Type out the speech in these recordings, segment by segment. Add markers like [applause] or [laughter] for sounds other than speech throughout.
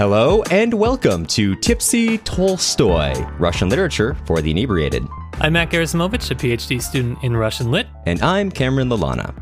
Hello and welcome to Tipsy Tolstoy, Russian literature for the inebriated. I'm Matt Gerasimovich, a PhD student in Russian Lit. And I'm Cameron Lalana.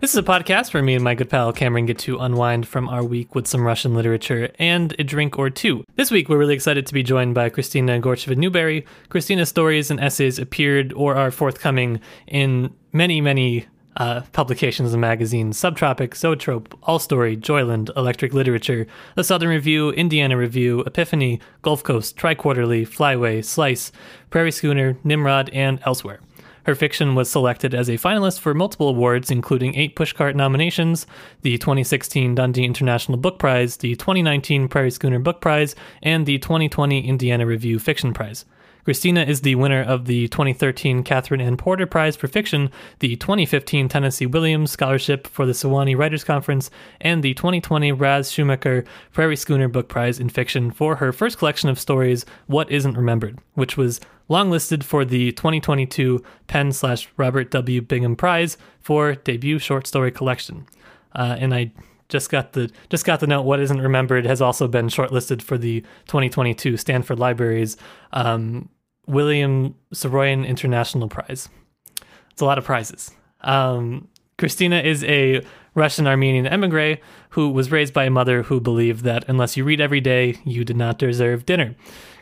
This is a podcast where me and my good pal Cameron get to unwind from our week with some Russian literature and a drink or two. This week, we're really excited to be joined by Kristina Gorcheva Newberry. Kristina's stories and essays appeared or are forthcoming in many, many uh, publications and magazines Subtropic, Zoetrope, All Story, Joyland, Electric Literature, The Southern Review, Indiana Review, Epiphany, Gulf Coast, Triquarterly, Flyway, Slice, Prairie Schooner, Nimrod, and elsewhere. Her fiction was selected as a finalist for multiple awards, including eight Pushcart nominations, the 2016 Dundee International Book Prize, the 2019 Prairie Schooner Book Prize, and the 2020 Indiana Review Fiction Prize. Kristina is the winner of the 2013 Katherine Anne Porter Prize for Fiction, the 2015 Tennessee Williams Scholarship for the Sewanee Writers Conference, and the 2020 Raz Shumaker Prairie Schooner Book Prize in Fiction for her first collection of stories, What Isn't Remembered, which was longlisted for the 2022 PEN slash Robert W. Bingham Prize for debut short story collection. Uh, and I just got the just got the note. What isn't remembered has also been shortlisted for the 2022 Stanford Libraries um, William Saroyan International Prize. It's a lot of prizes. Um, Kristina is a Russian Armenian emigre who was raised by a mother who believed that unless you read every day, you did not deserve dinner.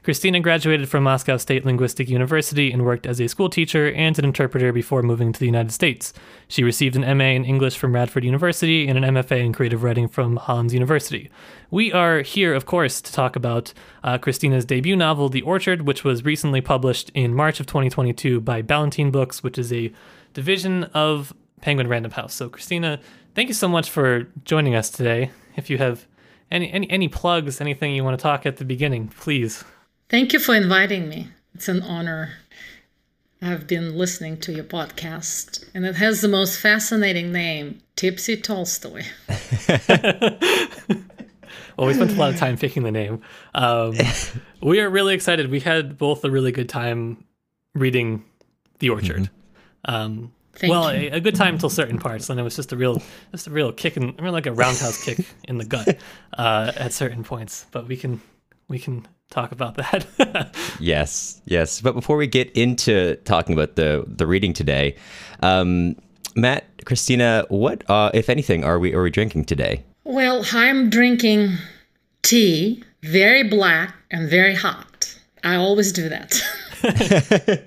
Kristina graduated from Moscow State Linguistic University and worked as a school teacher and an interpreter before moving to the United States. She received an MA in English from Radford University and an MFA in creative writing from Hollins University. We are here, of course, to talk about uh, Kristina's debut novel, The Orchard, which was recently published in March of 2022 by Ballantine Books, which is a division of Penguin Random House. So, Kristina, thank you so much for joining us today. If you have any any, any plugs, anything you want to talk at the beginning, please. Thank you for inviting me. It's an honor. I've been listening to your podcast, and it has the most fascinating name Tipsy Tolstoy. [laughs] well, we spent a lot of time picking the name. Um, [laughs] we are really excited. We had both a really good time reading The Orchard. Mm-hmm. Um, well, a, a, good time until certain parts, and it was just a real, just a real kick, in, I mean, like a roundhouse kick [laughs] in the gut uh, at certain points. But we can, we can talk about that. [laughs] yes, yes. But before we get into talking about the the reading today, um, Matt, Kristina, what, uh, if anything, are we are we drinking today? Well, I'm drinking tea, very black and very hot. I always do that. [laughs]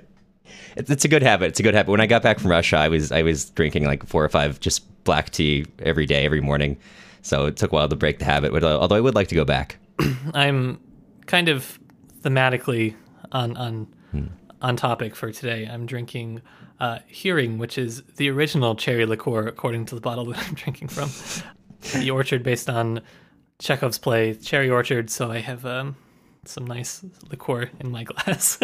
it's a good habit. It's a good habit. When I got back from Russia, I was I was drinking like four or five just black tea every day, every morning. So it took a while to break the habit. Although I would like to go back. [clears throat] I'm kind of thematically on on hmm. on topic for today. I'm drinking uh, Heering, which is the original cherry liqueur according to the bottle [laughs] that I'm drinking from. [laughs] the orchard based on Chekhov's play Cherry Orchard. So I have um, some nice liqueur in my [laughs] glass.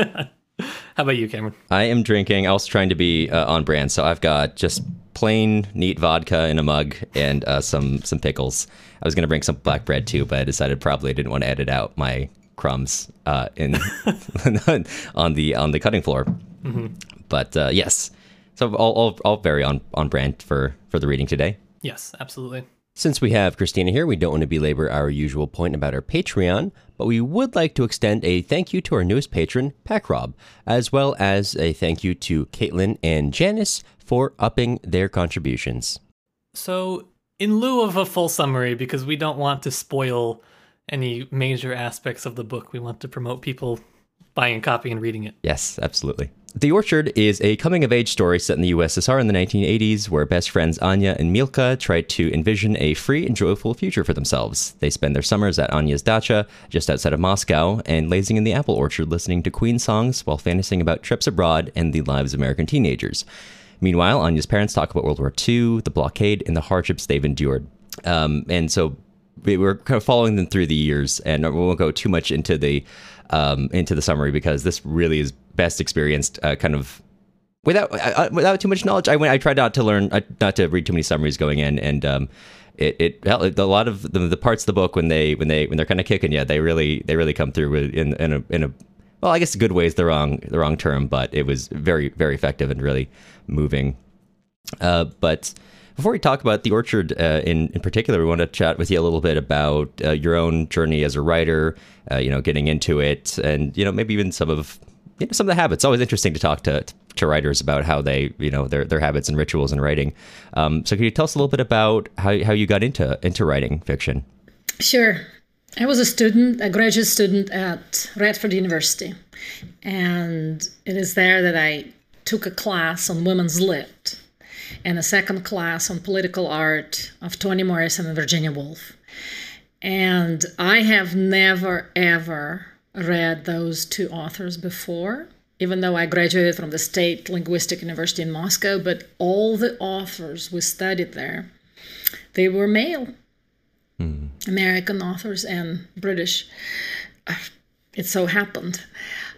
How about you, Cameron? I am drinking. I was trying to be uh, on brand, so I've got just plain neat vodka in a mug and uh, some some pickles. I was gonna bring some black bread too, but I decided probably I didn't want to edit out my crumbs uh, in [laughs] [laughs] on the on the cutting floor. Mm-hmm. But uh, yes, so all, all all very on on brand for for the reading today. Yes, absolutely. Since we have Kristina here, we don't want to belabor our usual point about our Patreon, but we would like to extend a thank you to our newest patron, Rob, as well as a thank you to Caitlin and Janice for upping their contributions. So, in lieu of a full summary, because we don't want to spoil any major aspects of the book. We want to promote people buying a copy and reading it. Yes, absolutely. The Orchard is a coming of age story set in the USSR in the 1980s where best friends Anya and Milka try to envision a free and joyful future for themselves. They spend their summers at Anya's dacha, just outside of Moscow, and lazing in the apple orchard listening to Queen songs while fantasizing about trips abroad and the lives of American teenagers. Meanwhile, Anya's parents talk about World War II, the blockade, and the hardships they've endured. Um, and so we were kind of following them through the years, and we won't go too much into the um, into the summary because this really is best experienced uh, kind of without uh, uh without too much knowledge. I went. I tried not to learn, uh, not to read too many summaries going in, and um, it, it a lot of the, the, parts of the book when they when they when they're kind of kicking you, they really they really come through in in a in a well, I guess good way is the wrong the wrong term, but it was very very effective and really moving. Uh, but Before we talk about the orchard uh, in in particular, we want to chat with you a little bit about uh, your own journey as a writer. Uh, you know, getting into it, and you know, maybe even some of you know, some of the habits. It's always interesting to talk to to writers about how they you know their their habits and rituals in writing. Um, so, can you tell us a little bit about how how you got into into writing fiction? Sure. I was a student, a graduate student at Radford University, and it is there that I took a class on women's lit and a second class on political art of Toni Morrison and Virginia Woolf. And I have never, ever read those two authors before, even though I graduated from the State Linguistic University in Moscow. But all the authors we studied there, they were male, mm. American authors and British. It so happened.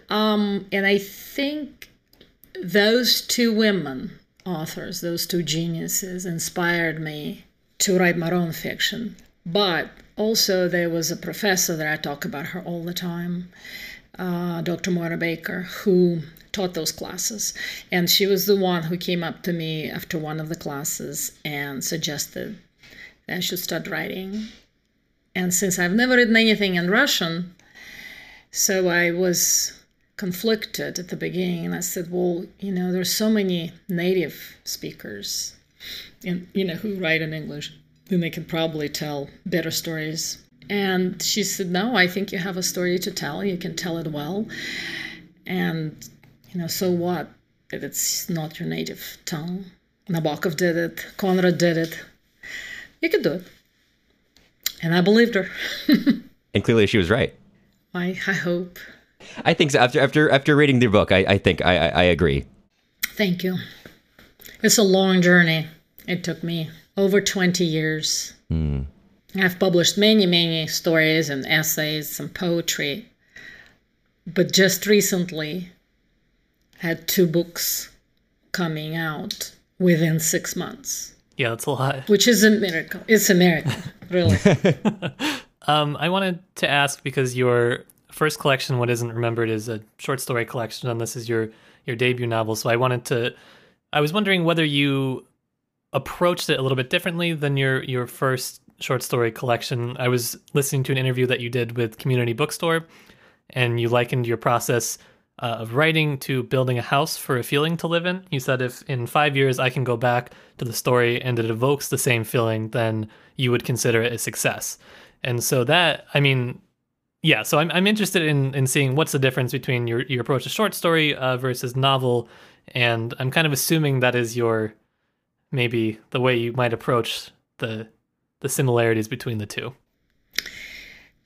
Um, and I think those two women authors, those two geniuses, inspired me to write my own fiction. But also, there was a professor that I talk about her all the time, uh, Dr. Moira Baker, who taught those classes. And she was the one who came up to me after one of the classes and suggested that I should start writing. And since I've never written anything in Russian, so I was conflicted at the beginning and i said well you know there's so many native speakers and you know who write in english then they can probably tell better stories. And she said no i think you have a story to tell. You can tell it well. And you know so what if it's not your native tongue? Nabokov did it. Conrad did it. You could do it. And i believed her. [laughs] And clearly she was right. I, I hope I think so. After after after reading the book, I, I think I, I, I agree. Thank you. It's a long journey. It took me over twenty years. Mm. I've published many many stories and essays, some poetry, but just recently had two books coming out within six months. Yeah, that's a lot. Which is a miracle. It's a miracle, really. [laughs] um, I wanted to ask because you're first collection, What Isn't Remembered, is a short story collection, and this is your your debut novel. So I wanted to, I was wondering whether you approached it a little bit differently than your your first short story collection. I was listening to an interview that you did with Community Bookstore, and you likened your process uh, of writing to building a house for a feeling to live in. You said if in five years I can go back to the story and it evokes the same feeling, then you would consider it a success. And so that, I mean, yeah, so I'm I'm interested in in seeing what's the difference between your your approach to short story uh, versus novel, and I'm kind of assuming that is your maybe the way you might approach the the similarities between the two.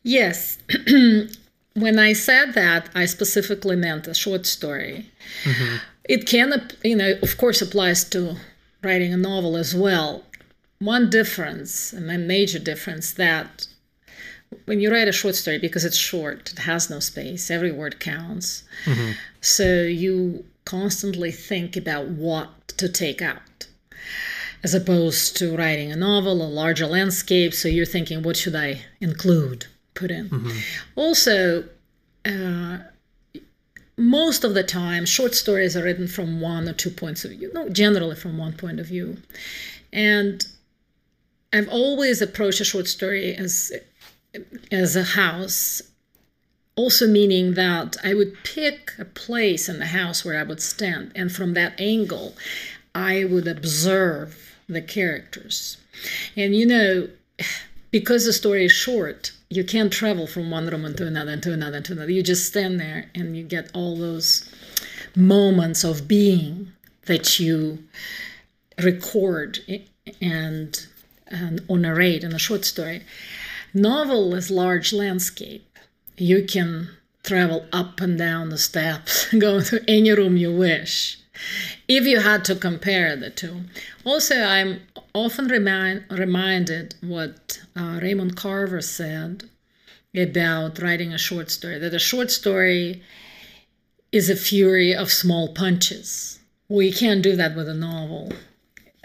Yes. [clears throat] when I said that, I specifically meant a short story. Mm-hmm. It can, you know, of course, applies to writing a novel as well. One difference, and a major difference, that when you write a short story because it's short it has no space every word counts mm-hmm. so you constantly think about what to take out as opposed to writing a novel a larger landscape so you're thinking what should i include put in mm-hmm. also uh, most of the time short stories are written from one or two points of view no generally from one point of view and i've always approached a short story as as a house, also meaning that I would pick a place in the house where I would stand, and from that angle, I would observe the characters. And you know, because the story is short, you can't travel from one room into another, into another, into another. You just stand there and you get all those moments of being that you record and, and narrate in a short story. Novel is large landscape. You can travel up and down the steps, [laughs] go to any room you wish. If you had to compare the two. Also, I'm often remind, reminded what uh, Raymond Carver said about writing a short story that a short story is a fury of small punches. We can't do that with a novel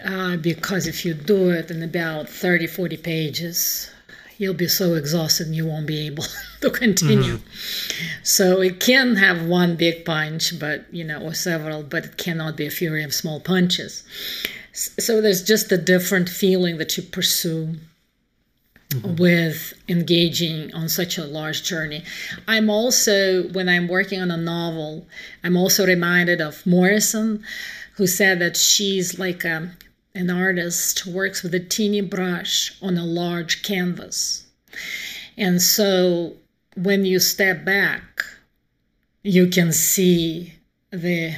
uh, because if you do it in about 30, 40 pages, you'll be so exhausted and you won't be able [laughs] to continue. Mm-hmm. So it can have one big punch, but you know, or several, but it cannot be a fury of small punches. So there's just a different feeling that you pursue mm-hmm. with engaging on such a large journey. I'm also, when I'm working on a novel, I'm also reminded of Morrison, who said that she's like a, an artist works with a teeny brush on a large canvas. And so when you step back, you can see the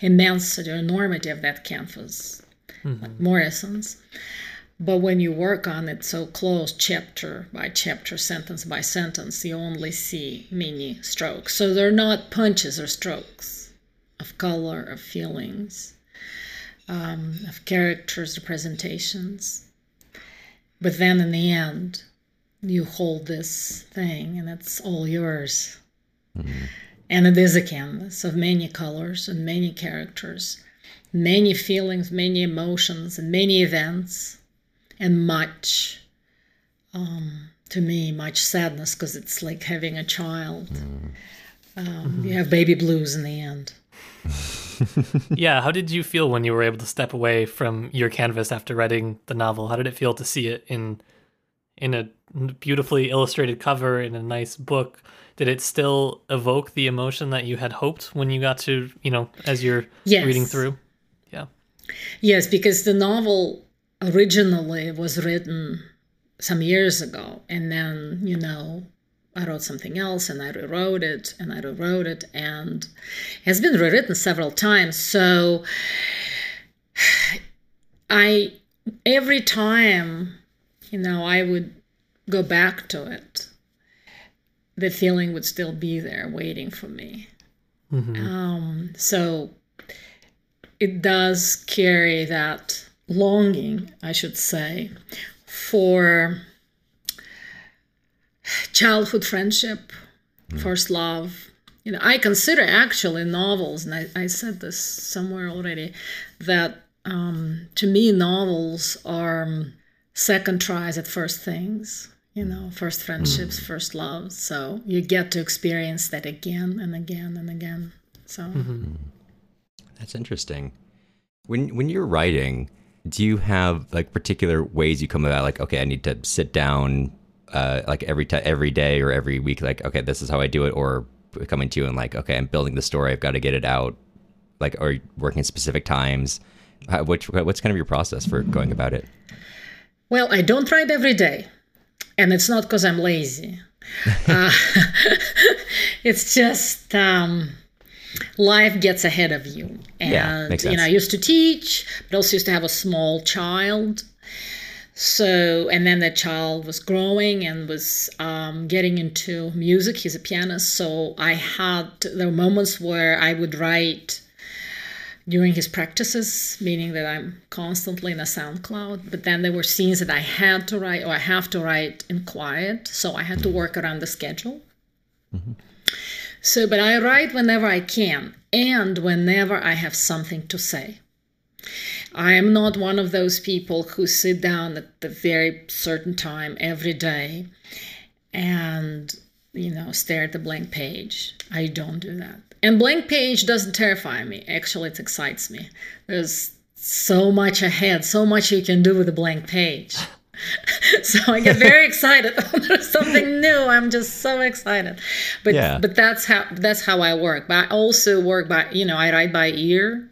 immensity or enormity of that canvas, mm-hmm. like Morrison's. But when you work on it so close, chapter by chapter, sentence by sentence, you only see mini strokes. So they're not punches or strokes of color, of feelings, um, of characters, representations. But then in the end, you hold this thing and it's all yours. Mm-hmm. And it is a canvas of many colors and many characters, many feelings, many emotions, and many events and much um, to me much sadness because it's like having a child mm. um, mm-hmm. you have baby blues in the end [laughs] yeah how did you feel when you were able to step away from your canvas after writing the novel? How did it feel to see it in in a beautifully illustrated cover in a nice book? Did it still evoke the emotion that you had hoped when you got to you know as you're yes. reading through? Yeah. Yes because the novel originally was written some years ago and then you know I wrote something else and I rewrote it and I rewrote it and it has been rewritten several times. So [sighs] I every time, you know, I would go back to it, the feeling would still be there waiting for me. Mm-hmm. Um, so it does carry that longing, I should say, for childhood friendship, mm. first love. You know, I consider actually novels, and I, I said this somewhere already, that um, to me novels are um, second tries at first things. You know, first friendships, mm. first loves. So you get to experience that again and again and again. So mm-hmm. that's interesting. When when you're writing, do you have like particular ways you come about like okay i need to sit down uh, like every time every day or every week like okay this is how i do it or coming to you and like okay i'm building the story i've got to get it out. Like or working specific times? How, which what's kind of your process for going about it? Well i don't write every day and it's not because i'm lazy. [laughs] Uh, [laughs] it's just um, life gets ahead of you. And yeah, you know, I used to teach, but also used to have a small child. So, and then the child was growing and was um, getting into music. He's a pianist. So I had, there were moments where I would write during his practices, meaning that I'm constantly in a SoundCloud. But then there were scenes that I had to write or I have to write in quiet. So I had to work around the schedule. Mm-hmm. So, but I write whenever I can and whenever I have something to say. I am not one of those people who sit down at the very certain time every day and, you know, stare at the blank page. I don't do that. And blank page doesn't terrify me. Actually, it excites me. There's so much ahead, so much you can do with a blank page. [laughs] so I get very [laughs] excited. [laughs] there's something new. I'm just so excited. But yeah. but that's how that's how I work. But I also work by you know I write by ear.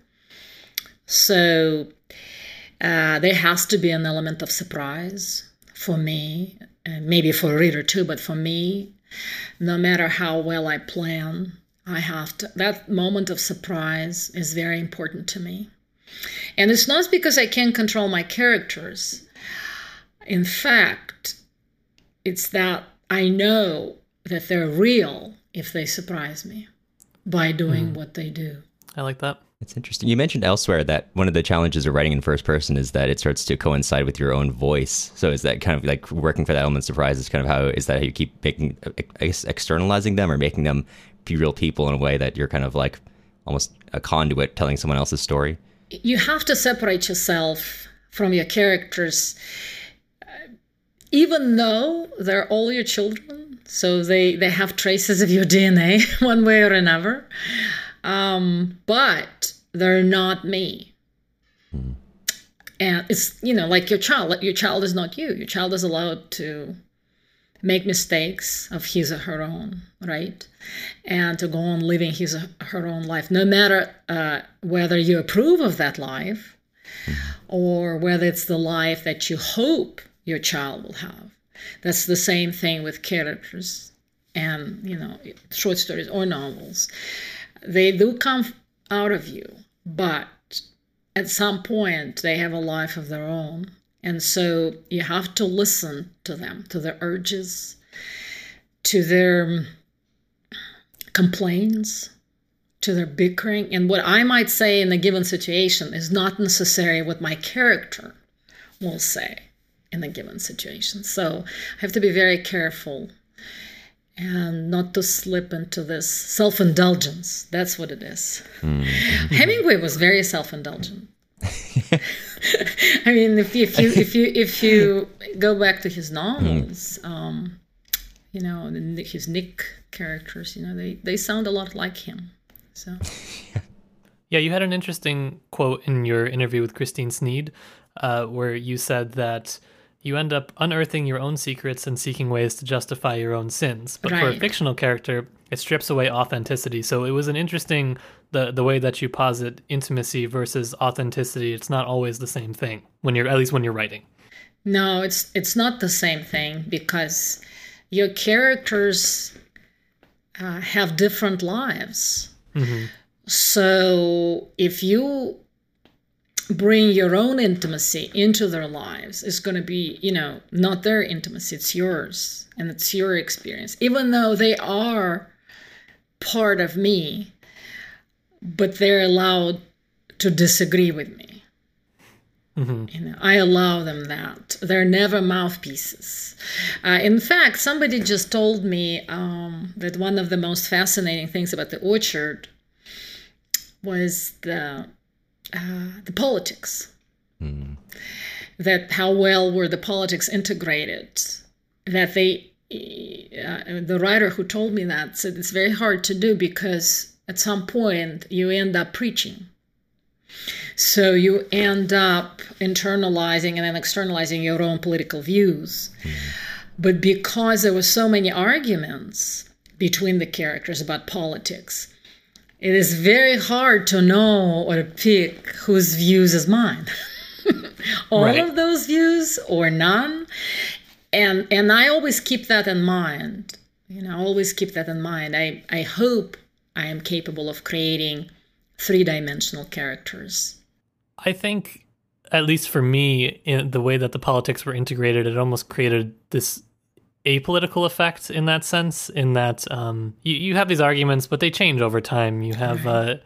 So uh, there has to be an element of surprise for me, and maybe for a reader too. But for me, no matter how well I plan, I have to. That moment of surprise is very important to me. And it's not because I can't control my characters in fact, it's that I know that they're real if they surprise me by doing mm. what they do. I like that. It's interesting. You mentioned elsewhere that one of the challenges of writing in first person is that it starts to coincide with your own voice. So is that kind of like working for that element of surprise? Is kind of how is that how you keep making, I guess, externalizing them or making them be real people in a way that you're kind of like almost a conduit telling someone else's story? You have to separate yourself from your characters even though they're all your children, so they, they have traces of your DNA [laughs] one way or another, um, but they're not me. and it's you know like your child your child is not you. Your child is allowed to make mistakes of his or her own right? And to go on living his or her own life no matter uh, whether you approve of that life or whether it's the life that you hope your child will have. That's the same thing with characters and you know short stories or novels. They do come out of you but at some point they have a life of their own. And so you have to listen to them, to their urges, to their complaints, to their bickering. And what I might say in a given situation is not necessarily what my character will say in a given situation. So I have to be very careful and not to slip into this self indulgence. That's what it is. Mm-hmm. [laughs] Hemingway was very self indulgent. [laughs] I mean, if, if you if you if you go back to his novels, mm. um, you know, his Nick characters, you know, they they sound a lot like him. So. [laughs] Yeah, you had an interesting quote in your interview with Christine Sneed, uh, where you said that you end up unearthing your own secrets and seeking ways to justify your own sins. But right. for a fictional character, it strips away authenticity. So it was an interesting the the way that you posit intimacy versus authenticity. It's not always the same thing when you're at least when you're writing. No, it's it's not the same thing because your characters uh, have different lives. Mm-hmm. So if you bring your own intimacy into their lives. Is going to be you know not their intimacy it's yours and it's your experience. Even though they are part of me but they're allowed to disagree with me. Mm-hmm. you know i allow them that. They're never mouthpieces. Uh, in fact somebody just told me um, that one of the most fascinating things about the orchard was the uh, the politics. Mm. That how well were the politics integrated? That they, uh, the writer who told me that said it's very hard to do because at some point you end up preaching. So you end up internalizing and then externalizing your own political views. Mm. But because there were so many arguments between the characters about politics, it is very hard to know or to pick whose views is mine. [laughs] All right. of those views or none. And and I always keep that in mind. You know, I always keep that in mind. I, I hope I am capable of creating three dimensional characters. I think, at least for me, in the way that the politics were integrated, it almost created this apolitical effect in that sense. In that um, you you have these arguments, but they change over time. You have uh,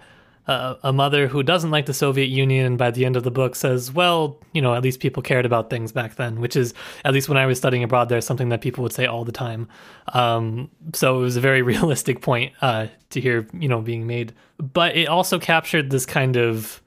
a, a mother who doesn't like the Soviet Union, and by the end of the book says, "Well, you know, at least people cared about things back then," which is at least when I was studying abroad, there's something that people would say all the time. Um, so it was a very [laughs] realistic point uh, to hear, you know, being made. But it also captured this kind of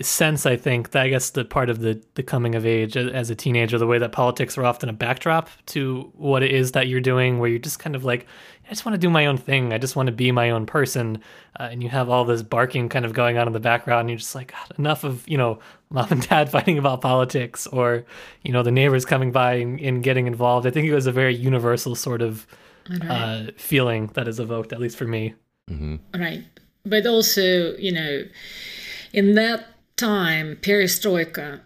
sense i think that i guess the part of the the coming of age as a teenager the way that politics are often a backdrop to what it is that you're doing where you're just kind of like i just want to do my own thing. I just want to be my own person. Uh, and you have all this barking kind of going on in the background and you're just like enough of you know [laughs] mom and dad fighting about politics or you know the neighbors coming by and, and getting involved. I think it was a very universal sort of right. uh, feeling that is evoked at least for me. Mm-hmm. right. But also you know in that time, perestroika,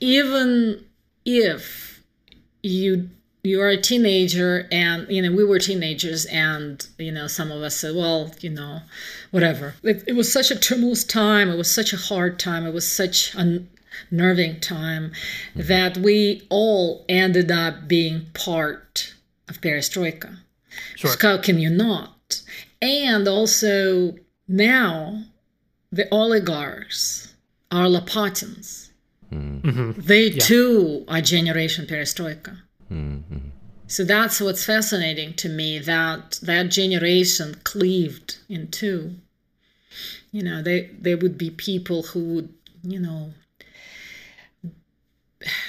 even if you you are a teenager and you know we were teenagers and you know some of us said well you know whatever. It, it was such a tumultuous time. It was such a hard time. It was such a nerving time mm-hmm. that we all ended up being part of perestroika. Sure. how can you not? And also now the oligarchs are Lopatins. Mm-hmm. They yeah. too are generation perestroika. Mm-hmm. So that's what's fascinating to me that that generation cleaved in two. You know, they there would be people who would, you know,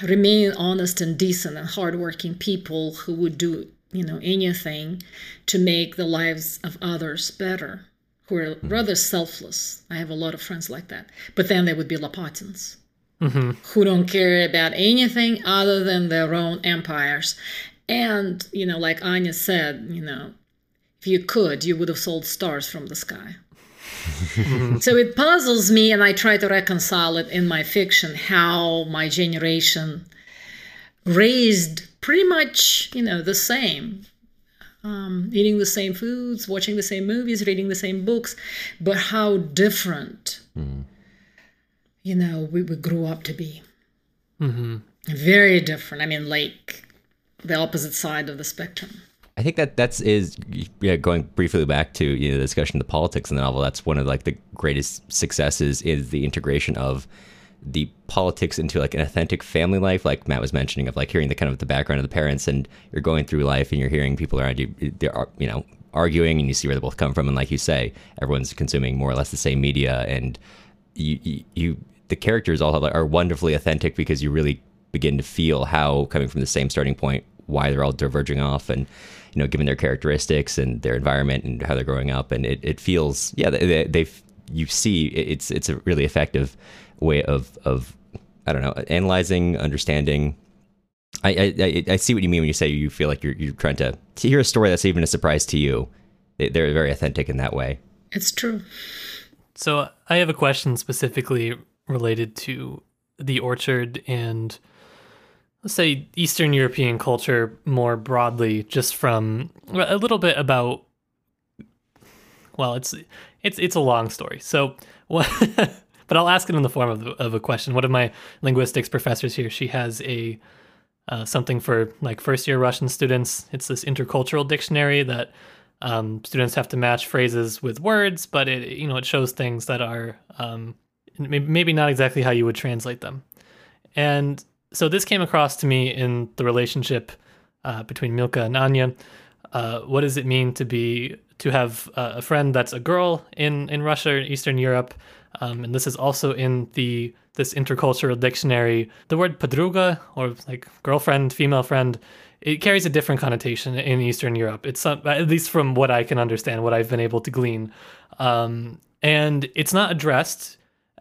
remain honest and decent and hardworking people who would do, you know, anything to make the lives of others better who are mm-hmm. rather selfless. I have a lot of friends like that. But then there would be Lopatins mm-hmm. who don't care about anything other than their own empires. And, you know, like Anya said, you know, if you could, you would have sold stars from the sky. so it puzzles me, and I try to reconcile it in my fiction how my generation raised pretty much, you know, the same. Um, eating the same foods, watching the same movies, reading the same books, but how different, mm. you know, we, we grew up to be. Mm-hmm. Very different. I mean, like the opposite side of the spectrum. I think that that's is yeah, going briefly back to you know, the discussion of the politics in the novel. That's one of like the greatest successes is the integration of the politics into like an authentic family life, like Matt was mentioning, of like hearing the kind of the background of the parents, and you're going through life and you're hearing people around you, eh, they're you know arguing, and you see where they both come from, and like you say, everyone's consuming more or less the same media, and you you, you the characters all have, are wonderfully authentic because you really begin to feel how coming from the same starting point, why they're all diverging off, and you know, given their characteristics and their environment and how they're growing up, and it, it feels yeah they, they've you see it's it's a really effective way of of I don't know analyzing, understanding. I, I I see what you mean when you say you feel like you're you're trying to to hear a story that's even a surprise to you. They're very authentic in that way. It's true. So I have a question specifically related to the orchard and let's say Eastern European culture more broadly, just from a little bit about. Well, it's it's it's a long story. So [laughs] what? But I'll ask it in the form of, of a question. One of my linguistics professors here, she has a uh, something for like first year Russian students. It's this intercultural dictionary that um, students have to match phrases with words, but it you know it shows things that are um, maybe not exactly how you would translate them. And so this came across to me in the relationship uh, between Milka and Anya. Uh, what does it mean to be to have a friend that's a girl in in Russia Eastern Europe? Um, and this is also in the this intercultural dictionary. The word padruga, or like girlfriend, female friend, it carries a different connotation in Eastern Europe. It's at least from what I can understand, what I've been able to glean, um, and it's not addressed,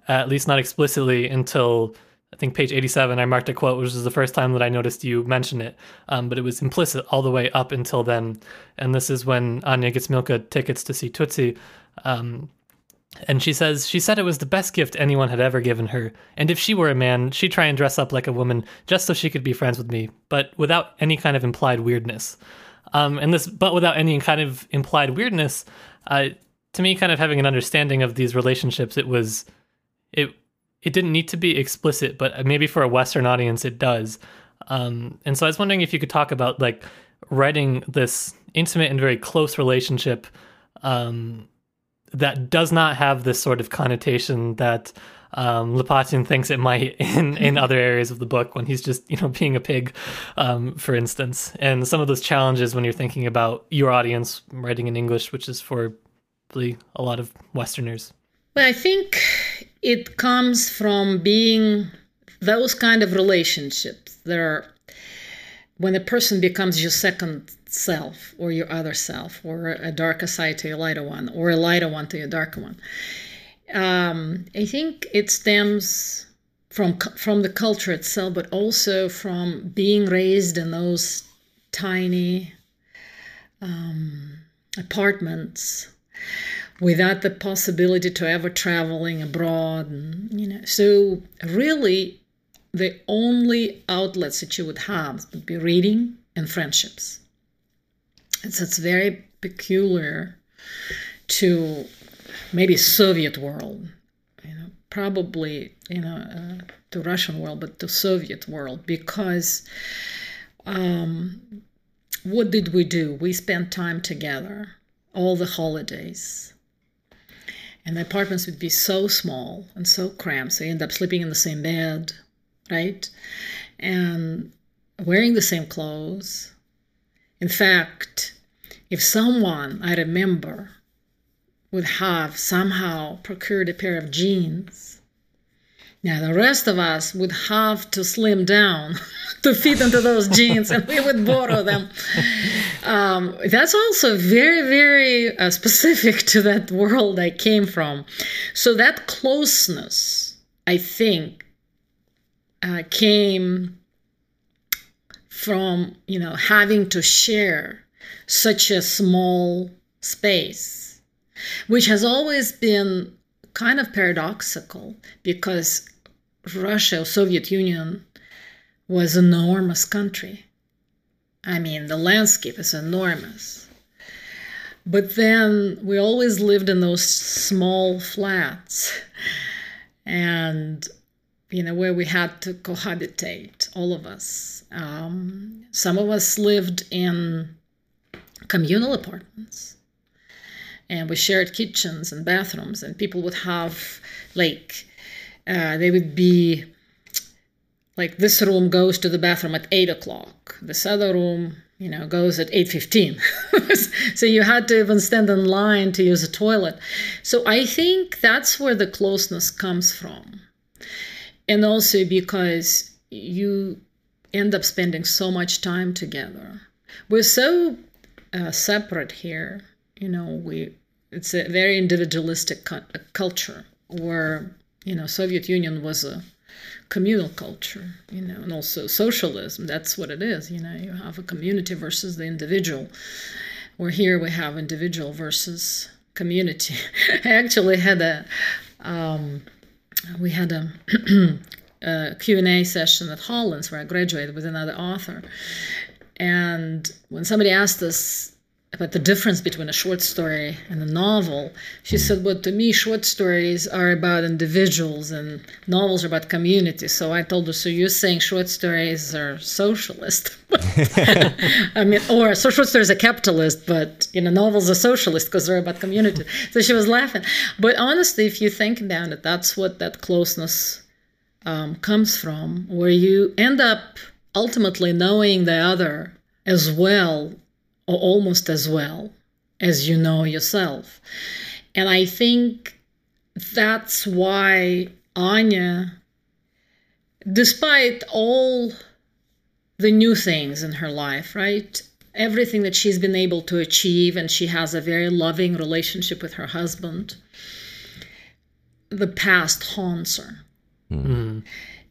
at least not explicitly, until I think page 87, I marked a quote, which was the first time that I noticed you mention it, um, but it was implicit all the way up until then. And this is when Anya gets Milka tickets to see Tootsie. Um, and she says, she said it was the best gift anyone had ever given her. And if she were a man, she'd try and dress up like a woman just so she could be friends with me, but without any kind of implied weirdness. Um, and this, but without any kind of implied weirdness, uh, to me, kind of having an understanding of these relationships, it was, it it didn't need to be explicit, but maybe for a Western audience it does. Um, and so I was wondering if you could talk about like writing this intimate and very close relationship um, that does not have this sort of connotation that um, thinks it might [laughs] in, in other areas of the book when he's just you know being a pig, um, for instance. And some of those challenges when you're thinking about your audience writing in English, which is for a lot of Westerners. Well, I think it comes from being those kind of relationships that are when a person becomes your second self or your other self or a darker side to a lighter one or a lighter one to a darker one um, i think it stems from from the culture itself but also from being raised in those tiny um, apartments without the possibility to ever traveling abroad and, you know so really the only outlets that you would have would be reading and friendships. It's it's very peculiar to maybe soviet world you know probably you know uh, to russian world but to soviet world because um, what did we do? We spent time together all the holidays. And the apartments would be so small and so cramped so you end up sleeping in the same bed right? And wearing the same clothes. In fact if someone i remember would have somehow procured a pair of jeans now the rest of us would have to slim down [laughs] to fit into those jeans and we would borrow them. Um, that's also very very uh, specific to that world i came from. So that closeness i think uh, came from you know having to share such a small space which has always been kind of paradoxical because russia or soviet union was an enormous country. I mean the landscape is enormous. But then we always lived in those small flats. And you know where we had to cohabitate all of us. Um, some of us lived in communal apartments and we shared kitchens and bathrooms and people would have like uh, they would be like this room goes to the bathroom at 8 o'clock. This other room you know goes at 8.15 [laughs] so you had to even stand in line to use a toilet. So i think that's where the closeness comes from and also because you end up spending so much time together. We're so uh, separate here you know we it's a very individualistic cu- culture where you know soviet union was a communal culture you know and also socialism that's what it is you know you have a community versus the individual. Where here we have individual versus community. [laughs] I actually had a um, we had a, [clears throat] a q&a session at hollins where i graduated with another author. And when somebody asked us about the difference between a short story and a novel, she said, Well, to me, short stories are about individuals and novels are about community. So I told her, So you're saying short stories are socialist? [laughs] I mean, or so short stories are capitalist, but you know, novels are socialist because they're about community. So she was laughing. But honestly, if you think about it, that's what that closeness um, comes from, where you end up ultimately knowing the other as well or almost as well as you know yourself. And I think that's why Anya, despite all the new things in her life, right? Everything that she's been able to achieve, and she has a very loving relationship with her husband, the past haunts her. Mm-hmm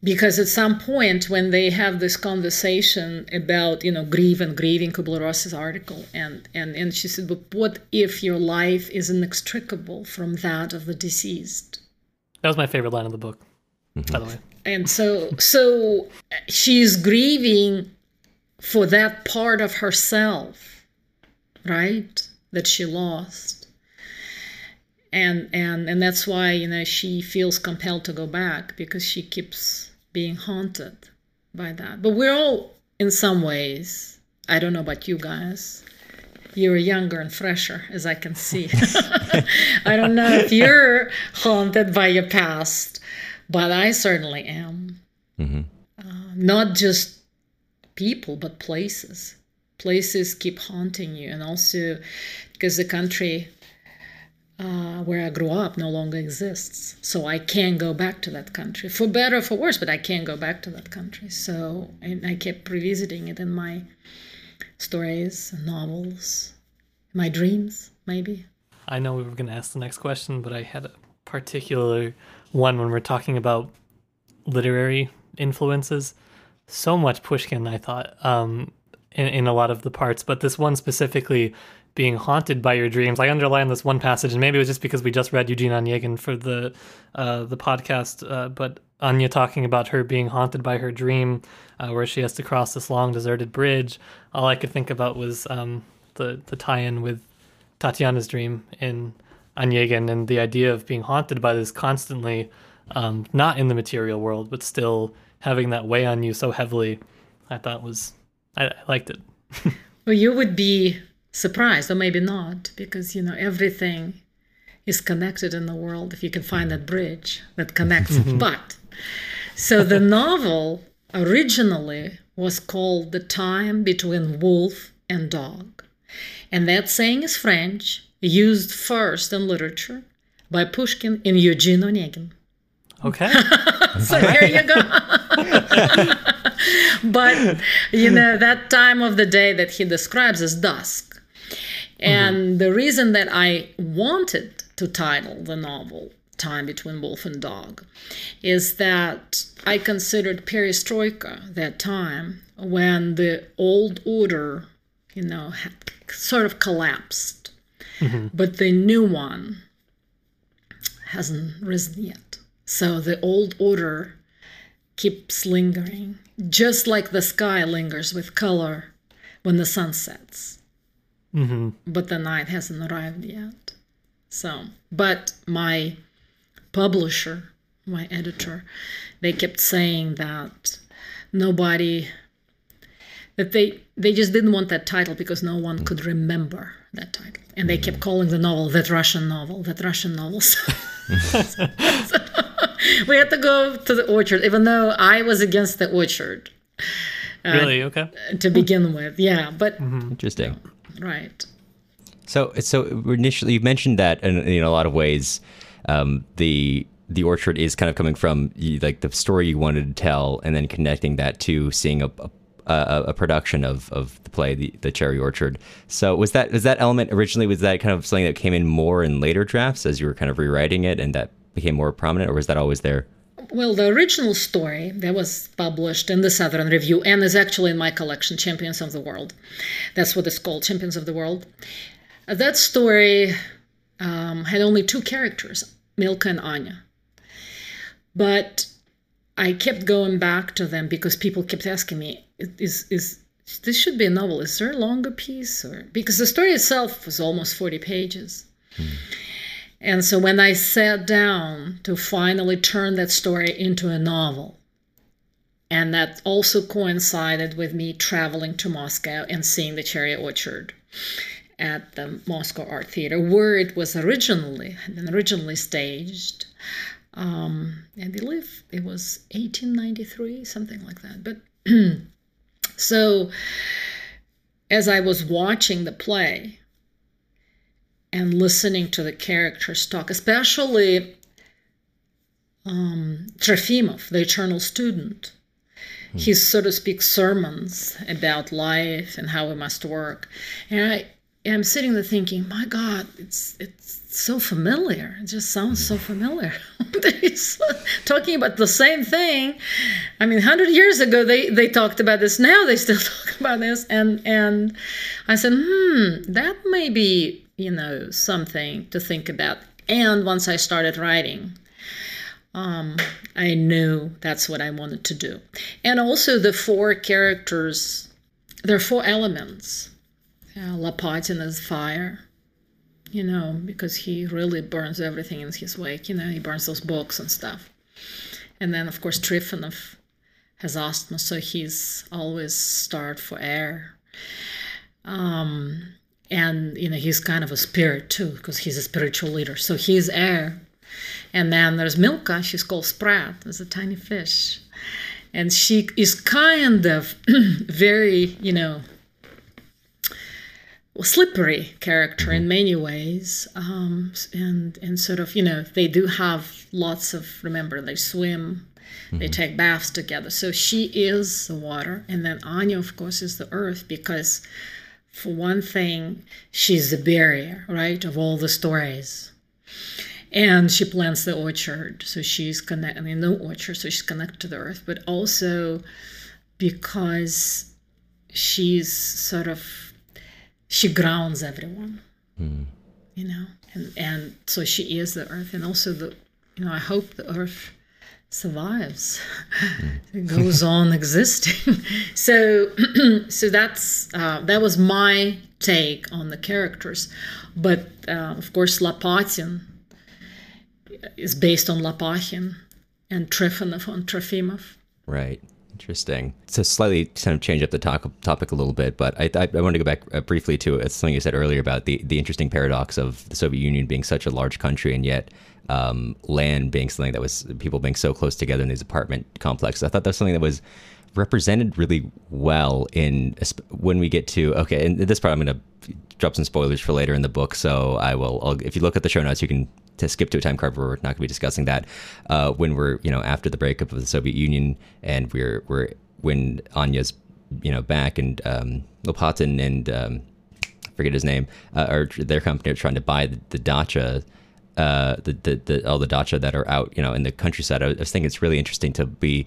because at some point when they have this conversation about you know grief and grieving kubler-ross's article and and and she said but what if your life is inextricable from that of the deceased? That was my favorite line of the book mm-hmm. by the way. And so so she's grieving for that part of herself right that she lost. And and and that's why you know she feels compelled to go back because she keeps being haunted by that. But we're all, in some ways, I don't know about you guys. You're younger and fresher, as I can see. [laughs] I don't know if you're haunted by your past, but I certainly am. Mm-hmm. Uh, not just people, but places. Places keep haunting you, and also because the country uh, where I grew up no longer exists. So I can't go back to that country, for better or for worse, but I can't go back to that country. So and I kept revisiting it in my stories, and novels, my dreams, maybe. I know we were going to ask the next question, but I had a particular one when we're talking about literary influences. So much Pushkin, I thought, um, in, in a lot of the parts, but this one specifically being haunted by your dreams. I underline this one passage, and maybe it was just because we just read Eugene Onegin for the uh, the podcast. Uh, but Anya talking about her being haunted by her dream, uh, where she has to cross this long deserted bridge. All I could think about was um, the the tie-in with Tatiana's dream in Onegin, and the idea of being haunted by this constantly, um, not in the material world, but still having that weigh on you so heavily. I thought was I, I liked it. [laughs] well, you would be surprised, or maybe not, because you know everything is connected in the world if you can find that bridge that connects. Mm-hmm. [laughs] But so the novel originally was called The Time Between Wolf and Dog. And that saying is French, used first in literature by Pushkin in Eugene Onegin. Okay. [laughs] so there you go. [laughs] but you know that time of the day that he describes is dusk and mm-hmm. the reason that I wanted to title the novel time between wolf and dog, is that I considered perestroika that time when the old order, you know, had sort of collapsed, mm-hmm. but the new one hasn't risen yet. So the old order keeps lingering, just like the sky lingers with color when the sun sets. Mm-hmm. But the night hasn't arrived yet. So, but my publisher, my editor, they kept saying that nobody that they they just didn't want that title because no one could remember that title and they kept calling the novel that russian novel that russian novel [laughs] so, so, [laughs] we had to go to the orchard even though i was against the orchard uh, really okay to begin with yeah but mm-hmm. interesting right so so initially you mentioned that in, in a lot of ways um, the the orchard is kind of coming from like the story you wanted to tell and then connecting that to seeing a, a a, a, production of, of the play, the, the Cherry Orchard. So was that was that element originally was that kind of something that came in more in later drafts as you were kind of rewriting it and that became more prominent, or was that always there? Well, the original story that was published in the Southern Review and is actually in my collection, Champions of the World. That's what it's called, Champions of the World. That story um, had only two characters, Milka and Anya. But I kept going back to them because people kept asking me, is is this should be a novel. Is there a longer piece or because the story itself was almost 40 pages. Hmm. And so when I sat down to finally turn that story into a novel, and that also coincided with me traveling to Moscow and seeing the cherry orchard at the Moscow Art Theater, where it was originally originally staged. Um, I believe it was 1893, something like that. But [clears throat] So, as I was watching the play and listening to the characters talk, especially um, Trofimov, the eternal student, hmm. his, so to speak, sermons about life and how we must work. And I am sitting there thinking, my God, it's, it's so familiar. It just sounds so familiar. [laughs] He's talking about the same thing. I mean, hundred years ago they they talked about this. Now they still [laughs] talk about this. And and I said, hmm, that may be you know something to think about. And once I started writing, um, I knew that's what I wanted to do. And also the four characters. There are four elements. Uh, Lopatin is fire you know, because he really burns everything in his wake. You know, he burns those books and stuff. And then, of course, Trifonov has asthma, so he's always starved for air. Um, and, you know, he's kind of a spirit too, because he's a spiritual leader. So he's air. And then there's Milka, she's called Sprat, there's a tiny fish. And she is kind of [clears throat] very, you know, slippery character in mm-hmm. many ways um, and and sort of you know they do have lots of remember they swim mm-hmm. they take baths together so she is the water and then anya of course is the earth because for one thing she's the barrier right of all the stories. And she plants the orchard so she's connected i mean no orchard so she's connected to the earth. But also because she's sort of she grounds everyone mm. you know? And and so she is the earth. And also the you know i hope the earth survives. Mm. it goes [laughs] on existing. [laughs] So [clears throat] so that's uh, that was my take on the characters. But uh, of course Lopatin is based on Lopakhin and trifonov on trofimov. Right Interesting. To slightly kind of change up the talk, topic a little bit, but I, I, I want to go back uh, briefly to uh, something you said earlier about the, the interesting paradox of the Soviet Union being such a large country and yet um, land being something that was people being so close together in these apartment complexes. I thought that's something that was represented really well in when we get to okay. And this part I'm going to drop some spoilers for later in the book, so I will. I'll, if you look at the show notes, you can to skip to a time card where we're not going to be discussing that uh, when we're you know after the breakup of the Soviet Union and we're we're when Anya's you know back and um, Lopatin and um, I forget his name uh, or their company are trying to buy the, the dacha. uh, the, the, the all the dacha that are out, you know, in the countryside. I was thinking it's really interesting to be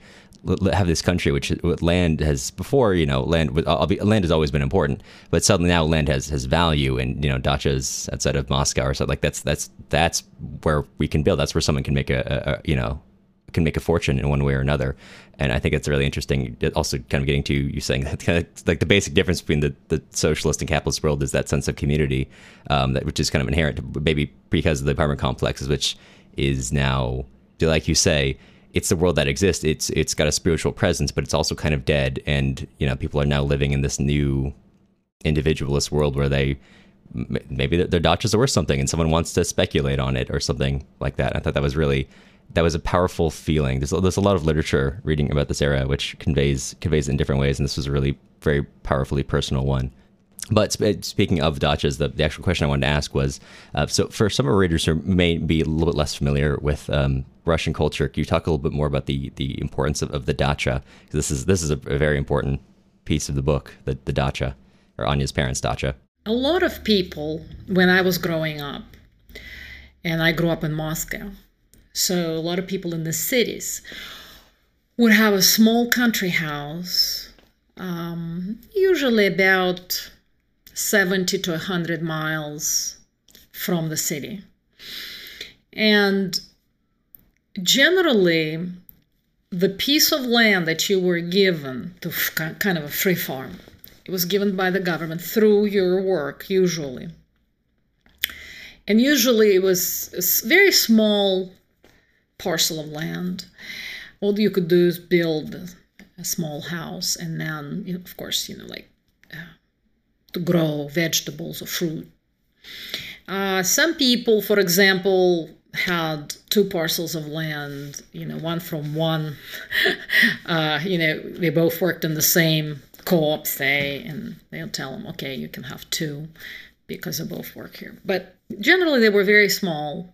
have this country which land has before you know land be, land has always been important but suddenly now land has has value and you know dachas outside of moscow or something like that's that's that's where we can build that's where someone can make a, a, a you know can make a fortune in one way or another. And i think it's really interesting also kind of getting to you saying that [laughs] kind of like the basic difference between the, the socialist and capitalist world is that sense of community um, that which is kind of inherent maybe because of the apartment complexes which is now like you say it's the world that exists. It's it's got a spiritual presence, but it's also kind of dead. And you know, people are now living in this new individualist world where they maybe their dachas are worth something, and someone wants to speculate on it or something like that. I thought that was really that was a powerful feeling. There's there's a lot of literature reading about this era which conveys conveys in different ways, and this was a really very powerfully personal one. But speaking of dachas, the, the actual question I wanted to ask was uh, so for some of our readers who may be a little bit less familiar with um, Russian culture, can you talk a little bit more about the, the importance of, of the dacha? This is this is a, a, very important piece of the book, the, the dacha, or Anya's parents' dacha. A lot of people, when I was growing up, and I grew up in Moscow, so a lot of people in the cities would have a small country house, um, usually about 70 to 100 miles from the city. And generally, the piece of land that you were given to kind of a free farm, it was given by the government through your work, usually. And usually it was a very small parcel of land. All you could do is build a small house and then, of course, you know, like to grow vegetables or fruit. Uh, some people, for example, had two parcels of land, you know, one from one, [laughs] uh, you know, they both worked in the same co-op, say, and they'll tell them, okay, you can have two because they both work here. But generally, they were very small.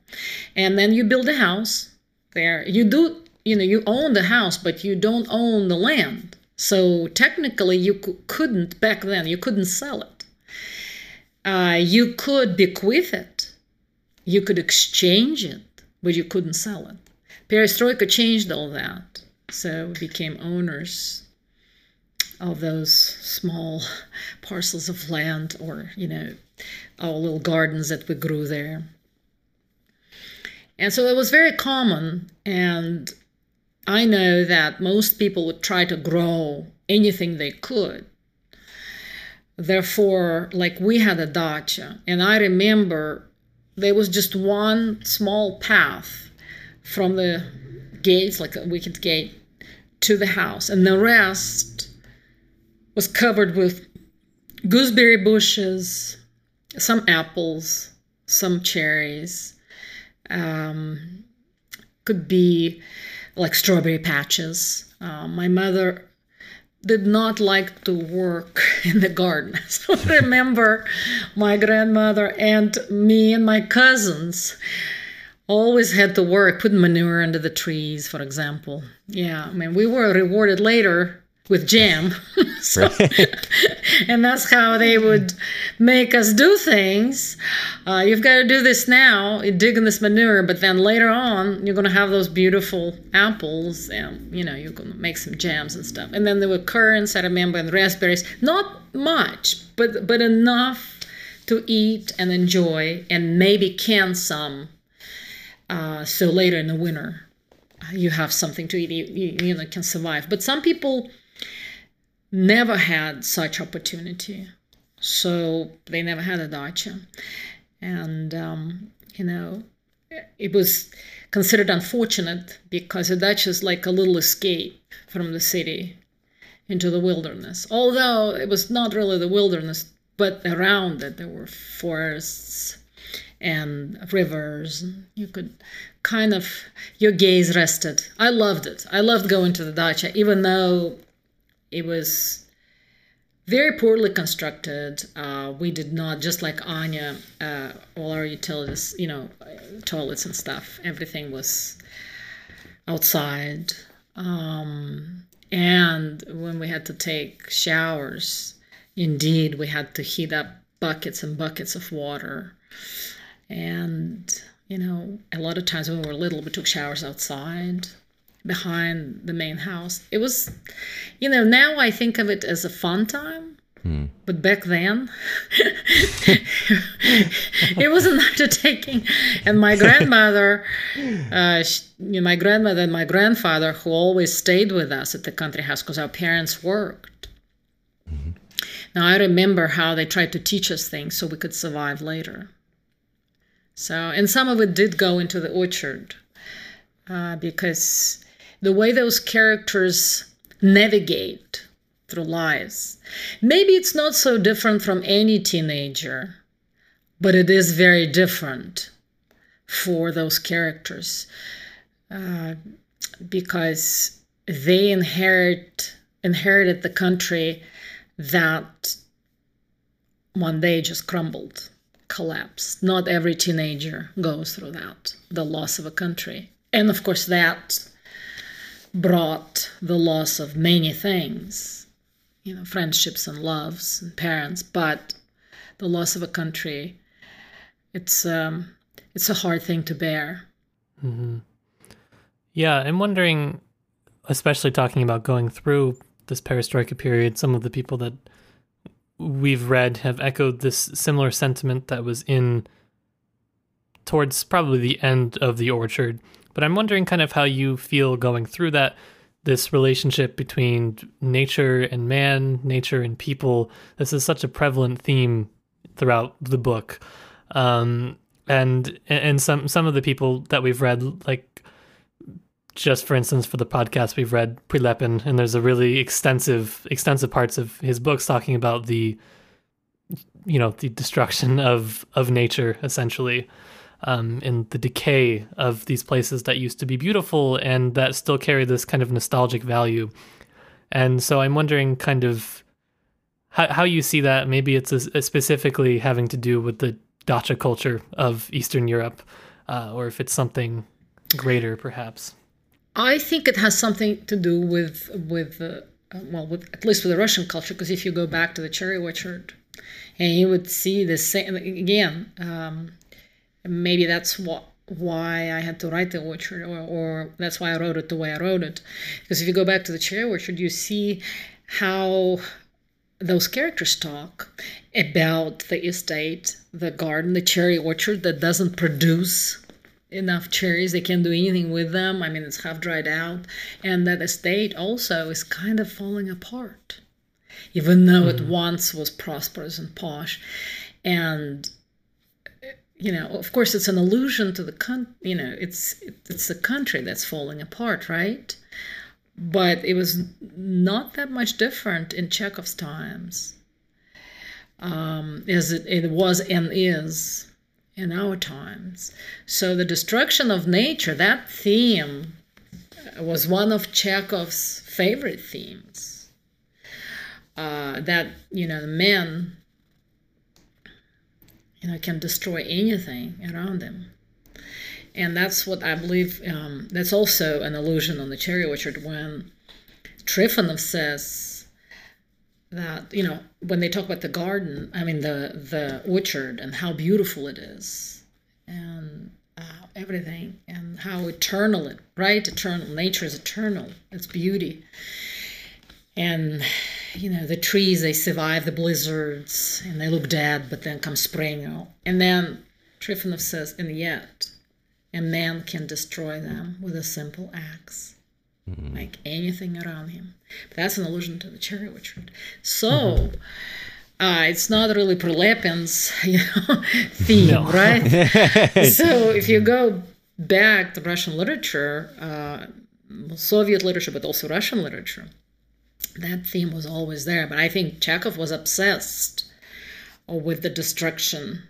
And then you build a house there. You do, you know, you own the house, but you don't own the land. So technically, you couldn't back then. You couldn't sell it. Uh, you could bequeath it. You could exchange it, but you couldn't sell it. Perestroika changed all that, so we became owners of those small [laughs] parcels of land, or you know, our little gardens that we grew there. And so it was very common, and I know that most people would try to grow anything they could. Therefore, like we had a dacha, and I remember there was just one small path from the gates, like a wicket gate, to the house, and the rest was covered with gooseberry bushes, some apples, some cherries, um, could be like strawberry patches. Uh, my mother did not like to work [laughs] in the garden. So [laughs] I [laughs] remember my grandmother and me and my cousins always had to work, put manure under the trees, for example. Yeah, I mean, we were rewarded later with jam. [laughs] so, [laughs] and that's how they would make us do things. Uh, you've got to do this now, you dig in this manure, but then later on, you're going to have those beautiful apples, and you know, you're going to make some jams and stuff. And then there were currants, I remember, and raspberries. Not much, but but enough to eat and enjoy, and maybe can some. Uh, so later in the winter, you have something to eat. You, you, you know can survive. But some people never had such opportunity. So they never had a dacha. And, um, you know, it was considered unfortunate because a dacha is like a little escape from the city into the wilderness. Although it was not really the wilderness, but around it there were forests and rivers. You could kind of, your gaze rested. I loved it. I loved going to the dacha, even though it was very poorly constructed. Uh, we did not, just like Anya, uh, all our utilities, you know, toilets and stuff, everything was outside. Um, and when we had to take showers, indeed, we had to heat up buckets and buckets of water. And you know, a lot of times when we were little, we took showers outside behind the main house. It was, you know, now I think of it as a fun time. Hmm. But back then, [laughs] it was an [laughs] undertaking. And my grandmother, [laughs] uh, she, you know, my grandmother and my grandfather, who always stayed with us at the country house because our parents worked. Mm-hmm. Now, I remember how they tried to teach us things so we could survive later. So, and some of it did go into the orchard uh, because the way those characters navigate through lives. Maybe it's not so different from any teenager, but it is very different for those characters uh, because they inherit inherited the country that one day just crumbled, collapsed. Not every teenager goes through that, the loss of a country. And of course, that brought the loss of many things, you know, friendships and loves and parents, but the loss of a country, it's um, it's a hard thing to bear. Mm-hmm. Yeah, I'm wondering, especially talking about going through this perestroika period, some of the people that we've read have echoed this similar sentiment that was in towards probably the end of the orchard but I'm wondering kind of how you feel going through that this relationship between nature and man, nature and people. This is such a prevalent theme throughout the book. Um, and and some some of the people that we've read, like just for instance for the podcast, we've read Prilepin, and there's a really extensive extensive parts of his books talking about the you know the destruction of of nature essentially um, the decay of these places that used to be beautiful and that still carry this kind of nostalgic value. And so I'm wondering kind of how, how you see that. Maybe it's a, a specifically having to do with the dacha culture of Eastern Europe, uh, or if it's something greater, perhaps. I think it has something to do with with uh, well, with, at least with the Russian culture, because if you go back to the cherry orchard, and you would see the same again. Um, maybe that's what why I had to write the orchard, or, or that's why I wrote it the way I wrote it. Because if you go back to the cherry orchard, you see how those characters talk about the estate, the garden, the cherry orchard that doesn't produce enough cherries. They can't do anything with them. I mean, it's half dried out. And that estate also is kind of falling apart, even though mm-hmm. it once was prosperous and posh. And you know, of course, it's an allusion to the con. You know, it's it's the country that's falling apart, right? But it was not that much different in Chekhov's times, um, as it, it was and is in our times. So the destruction of nature, that theme, was one of Chekhov's favorite themes. Uh, that you know, the men you know, can destroy anything around them. And that's what I believe, um, that's also an allusion on the cherry orchard when Trifonov says that, you know, when they talk about the garden, I mean, the, the orchard and how beautiful it is and uh, everything and how eternal it, right? Eternal. Nature is eternal, it's beauty. And you know, the trees, they survive the blizzards and they look dead, but then comes spring. And then Trifonov says, and yet a man can destroy them with a simple axe, mm-hmm. like anything around him. But that's an allusion to the cherry orchard. So, mm-hmm. Uh, it's not really Prilepin's [laughs] you know, theme, right? [laughs] so if you go back to Russian literature, uh, Soviet literature, but also Russian literature, that theme was always there. But I think Chekhov was obsessed with the destruction.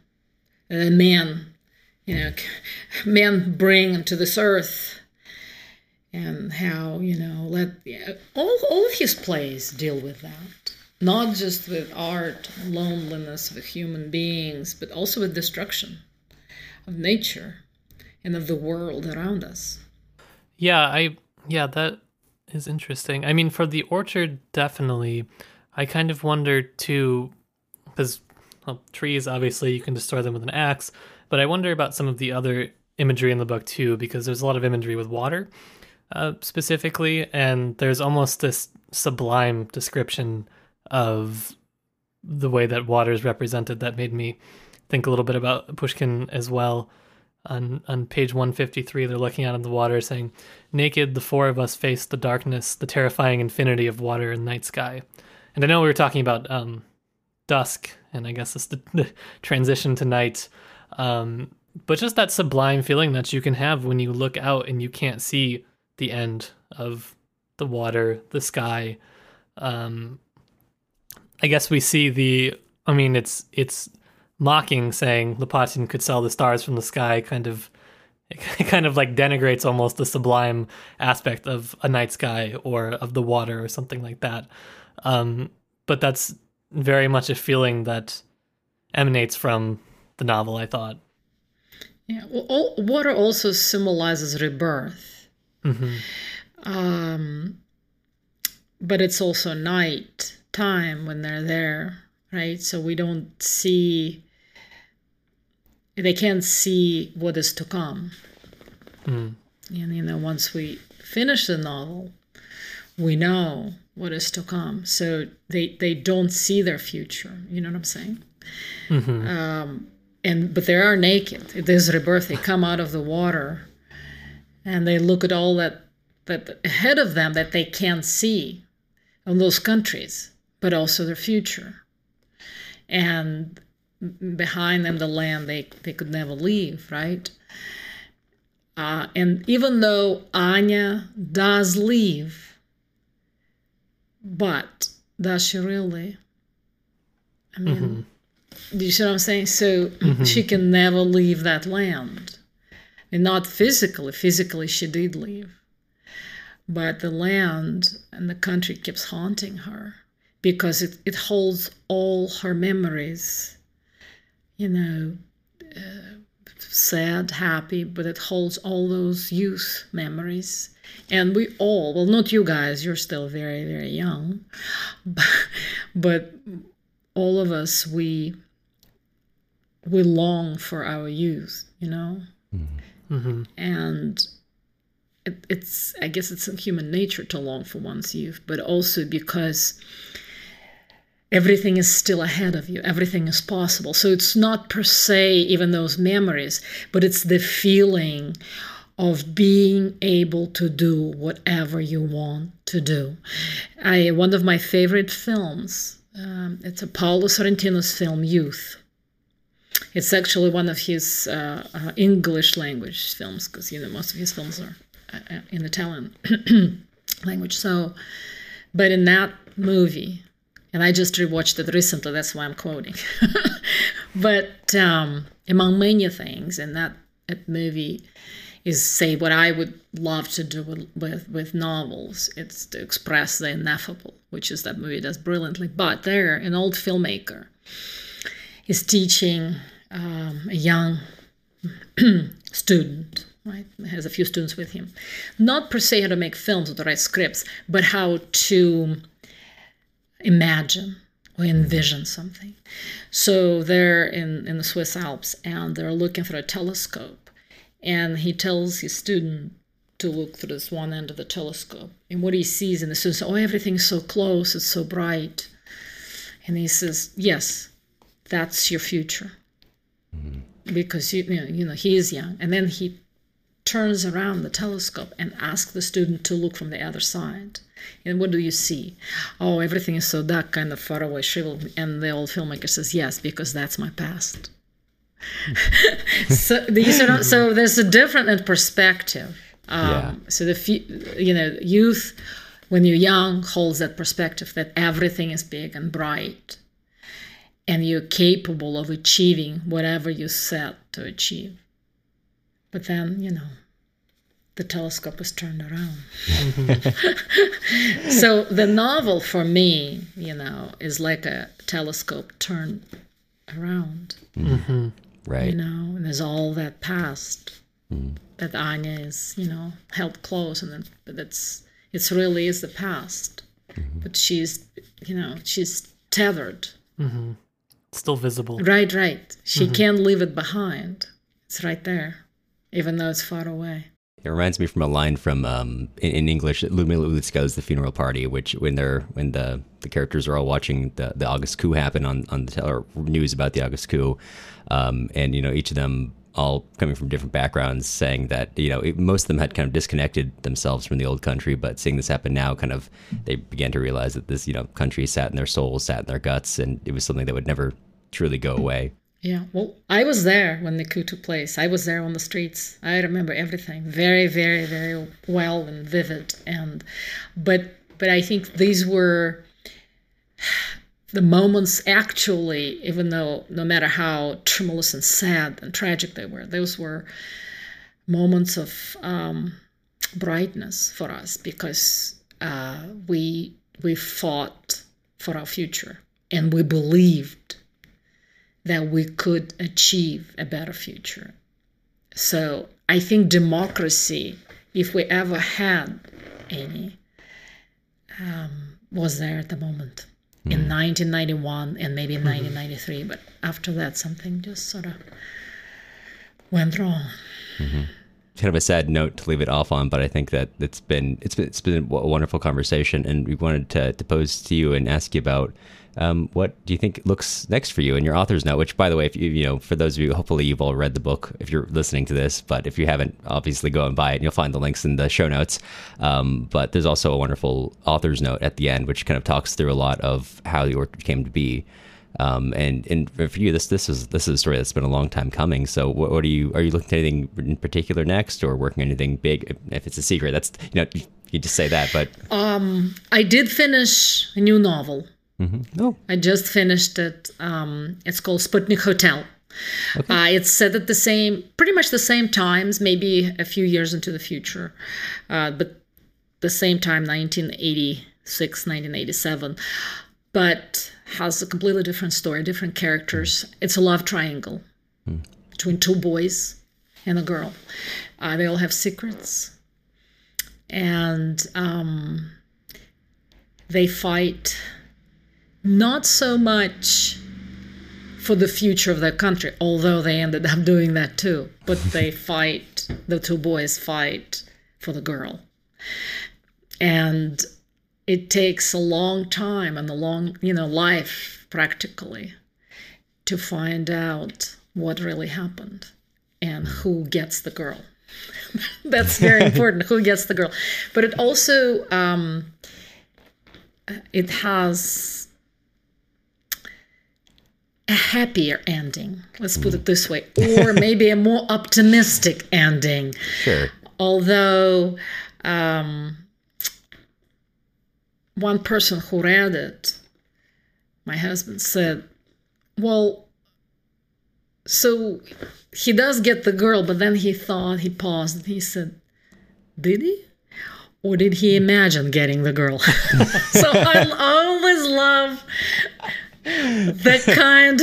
The man, you know, [laughs] men bring to this earth, and how you know let yeah, all all of his plays deal with that. Not just with art, loneliness of human beings, but also with destruction of nature and of the world around us. Yeah, I yeah that is interesting. I mean, for the orchard, definitely. I kind of wonder too, because well, trees, obviously, you can destroy them with an axe, but I wonder about some of the other imagery in the book too, because there's a lot of imagery with water uh, specifically, and there's almost this sublime description of the way that water is represented that made me think a little bit about Pushkin as well. On on page 153, they're looking out of the water, saying, "Naked, the four of us face the darkness, the terrifying infinity of water and night sky." And I know we were talking about um, dusk, and I guess it's the, the [laughs] transition to night. Um, but just that sublime feeling that you can have when you look out and you can't see the end of the water, the sky. Um, I guess we see the. I mean, it's it's mocking, saying Lopatin could sell the stars from the sky. Kind of, it [laughs] kind of like denigrates almost the sublime aspect of a night sky or of the water or something like that. Um, but that's very much a feeling that emanates from the novel. I thought. Yeah, well, all, water also symbolizes rebirth. Mm-hmm. Um, but it's also night time when they're there, right? So we don't see, they can't see what is to come. Mm. And, you know, once we finish the novel, we know what is to come. So they, they don't see their future. You know what I'm saying? Mm-hmm. Um, and but they are naked. It is rebirth. They come out of the water, and they look at all that that ahead of them that they can't see, in those countries, but also their future. And behind them, the land they they could never leave, right? Uh, and even though Anya does leave, but does she really? I mean. Mm-hmm. Do you see what I'm saying? So mm-hmm. she can never leave that land. And not physically. Physically, she did leave. But the land and the country keeps haunting her because it, it holds all her memories. You know, uh, sad, happy, but it holds all those youth memories. And we all, well, not you guys, you're still very, very young, but, [laughs] but all of us, we we long for our youth, you know, mm-hmm. and it, it's I guess it's in human nature to long for one's youth, but also because everything is still ahead of you, everything is possible. So it's not per se even those memories, but it's the feeling of being able to do whatever you want to do. I one of my favorite films. Um, it's a Paolo Sorrentino's film Youth it's actually one of his uh, uh, English language films because you know most of his films are uh, uh in Italian [clears throat] language. So, but in that movie, and I just rewatched it recently. That's why I'm quoting. [laughs] but um, among many things in that, that movie is say what I would love to do with, with, with novels. It's to express the ineffable, which is that movie does brilliantly. But there, an old filmmaker is teaching um, a young [clears throat] student, right? Has a few students with him. Not per se how to make films or to write scripts, but how to imagine or envision something. So they're in, in the Swiss Alps and they're looking through a telescope. And he tells his student to look through this one end of the telescope. And what he sees, and the student says, Oh, everything's so close, it's so bright. And he says, Yes, that's your future. Mm-hmm. Because you, you know, you know he is young, and then he turns around the telescope and asks the student to look from the other side. And what do you see? Oh, everything is so dark, kind of far away, shriveled. And the old filmmaker says, Yes, because that's my past. [laughs] so, so, so there's a different perspective. Um, yeah. So the you know youth, when you're young, holds that perspective that everything is big and bright, and you're capable of achieving whatever you set to achieve. But then, you know, the telescope is turned around. [laughs] [laughs] so the novel for me, you know, is like a telescope turned around. Mm-hmm. Right. You know, and there's all that past mm. that Anya is, you know, held close, and then but it's it's really is the past, mm-hmm. but she's, you know, she's tethered. Mm-hmm still visible. Right, right. She mm-hmm. can't leave it behind. It's right there. even though it's far away. It reminds me from a line from um, in, in English, Ludmila Ulitskaya's "The Funeral Party," which when they're when the the characters are all watching the, the August coup happen on on the or news about the August coup, um, and you know each of them all coming from different backgrounds, saying that you know it, most of them had kind of disconnected themselves from the old country, but seeing this happen now, kind of they began to realize that this you know country sat in their souls, sat in their guts, and it was something that would never truly go away. Yeah, well, I was there when the coup took place. I was there on the streets. I remember everything very, very, very well and vivid. And but but I think these were the moments actually, even though no matter how tremulous and sad and tragic they were, those were moments of um, brightness for us because uh, we we fought for our future and we believed that we could achieve a better future. So I think democracy, if we ever had any, um, was there at the moment mm. in 1991 and maybe in 1993. Mm-hmm. But after that, something just sort of went wrong. Mm-hmm. Kind of a sad note to leave it off on, but I think that it's been it's been it's been a wonderful conversation, and we wanted to, to pose to you and ask you about um, what do you think looks next for you in your author's note? Which, by the way, if you you know, for those of you, hopefully you've all read the book if you're listening to this. But if you haven't, obviously go and buy it. and You'll find the links in the show notes. Um, but there's also a wonderful author's note at the end, which kind of talks through a lot of how the orchard came to be. Um, and and for you, this this is this is a story that's been a long time coming. So, what, what are you are you looking at anything in particular next, or working on anything big? If, it's a secret, that's you know you just say that. But um, I did finish a new novel Mm-hmm. Oh. I just finished it. Um, it's called Sputnik Hotel. Okay. Uh, it's set at the same, pretty much the same times, maybe a few years into the future, uh, but the same time, 1986, 1987, but has a completely different story, different characters. It's a love triangle mm. between two boys and a girl. Uh, they all have secrets, and um, they fight not so much for the future of their country, although they ended up doing that too. But [laughs] they fight, the two boys fight for the girl. And it takes a long time and a long, you know, life practically to find out what really happened and who gets the girl. [laughs] That's very [laughs] important. who gets the girl? But it also um, it has a happier ending. Let's put it this way, or [laughs] maybe a more optimistic ending. Sure. Although um, one person who read it, my husband said, "Well, so he does get the girl, but then he thought he paused and he said, "Did he?" Or did he imagine getting the girl? [laughs] so [laughs] I always love that kind.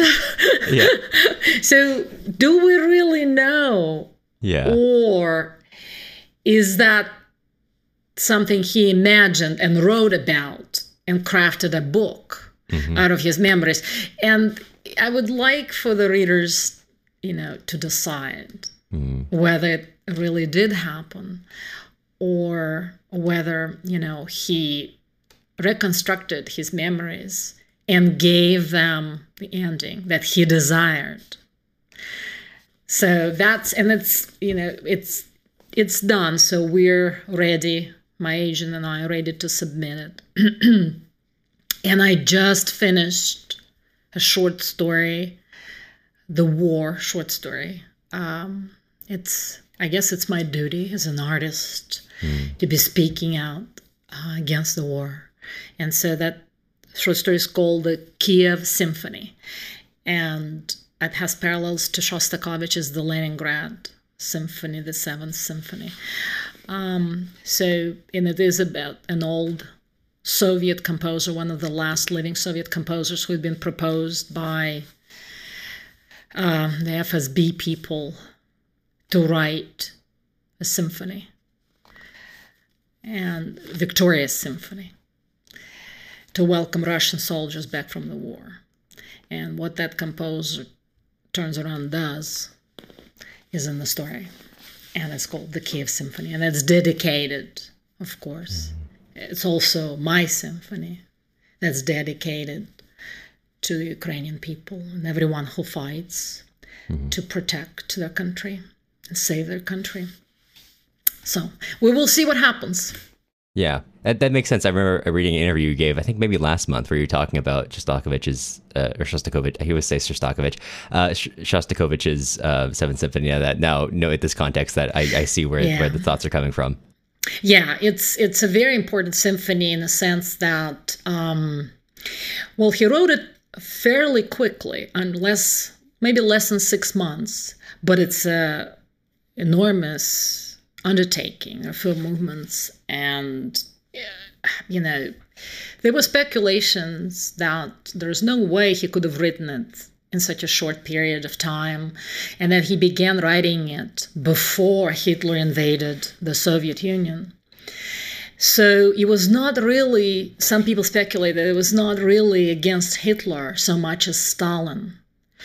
[laughs] yeah. [laughs] So, do we really know? Yeah. Or is that something he imagined and wrote about and crafted a book mm-hmm. out of his memories? And I would like for the readers, you know, to decide mm. whether it really did happen or whether, you know, he reconstructed his memories and gave them the ending that he desired. So that's and it's you know it's it's done. So we're ready. My agent and I are ready to submit it. [clears throat] and I just finished a short story, the war short story. Um, it's I guess it's my duty as an artist mm. to be speaking out uh, against the war, and so that story is called the Kiev Symphony. And it has parallels to Shostakovich's The Leningrad Symphony, the Seventh Symphony. Um, so, and it is about an old Soviet composer, one of the last living Soviet composers who had been proposed by um, the FSB people to write a symphony and Victoria's Symphony to welcome Russian soldiers back from the war. And what that composer turns around does is in the story. and it's called the Kiev Symphony, and it's dedicated, of course. Mm. It's also my symphony that's dedicated to the Ukrainian people and everyone who fights mm-hmm. to protect their country and save their country. So we will see what happens. Yeah, that, that makes sense. I remember reading an interview you gave, I think maybe last month, where you were talking about Shostakovich's, uh, or Shostakovich, he would say Shostakovich, uh, Shostakovich's uh, Seventh Symphony. Yeah, that now, know at this context that I, I see where, yeah. where the thoughts are coming from. Yeah, it's it's a very important symphony in the sense that, um, well, he wrote it fairly quickly, unless maybe less than six months, but it's a enormous undertaking of film movements and you know there were speculations that there's no way he could have written it in such a short period of time and that he began writing it before hitler invaded the soviet union. So it was not really some people speculate that it was not really against hitler so much as stalin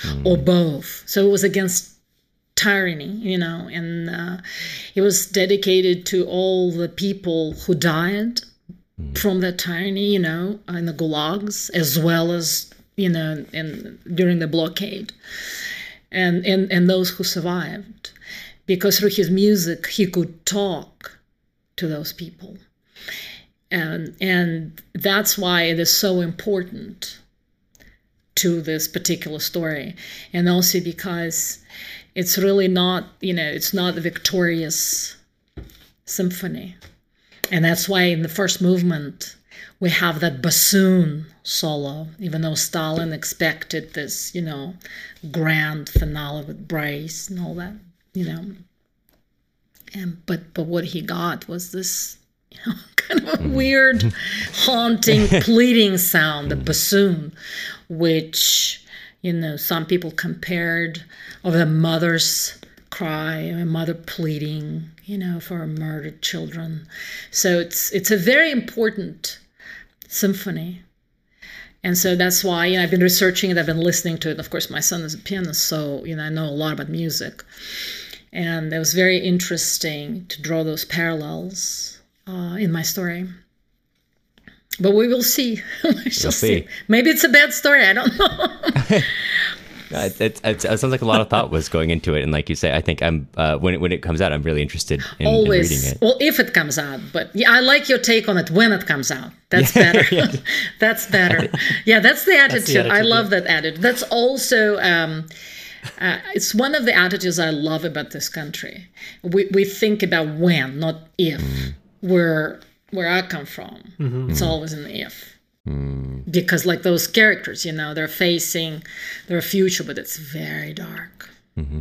mm. or both. So it was against tyranny, you know, and uh, it was dedicated to all the people who died mm. from that tyranny, you know, in the gulags, as well as, you know, in, during the blockade, and, and, and those who survived. Because through his music, he could talk to those people. And, and that's why it is so important to this particular story. And also because it's really not, you know, it's not a victorious symphony. And that's why in the first movement, we have that bassoon solo, even though Stalin expected this, you know, grand finale with brass and all that, you know. And but but what he got was this, you know, [laughs] kind of a mm-hmm. weird, haunting, [laughs] pleading sound, the bassoon, which you know, some people compared of a mother's cry, a mother pleading, you know, for murdered children. So it's it's a very important symphony. And so that's why you know, I've been researching it, I've been listening to it. Of course, my son is a pianist, so you know I know a lot about music. And it was very interesting to draw those parallels uh, in my story. But we will see. [laughs] we shall see. see. Maybe it's a bad story. I don't know. [laughs] it, it, it, sounds like a lot of thought was going into it, and like you say, I think I'm uh, when it, when it comes out, I'm really interested in, in reading it. Always. Well, if it comes out, but yeah, I like your take on it when it comes out. That's yeah, [laughs] better. yeah. that's better. Yeah, that's the attitude. That's the attitude I love yeah. that attitude. That's also. Um, uh, it's one of the attitudes I love about this country. We we think about when, not if. Mm. We're where I come from, mm-hmm. it's always an if. Mm. Because, like those characters, you know, they're facing their future, but it's very dark. Mm-hmm.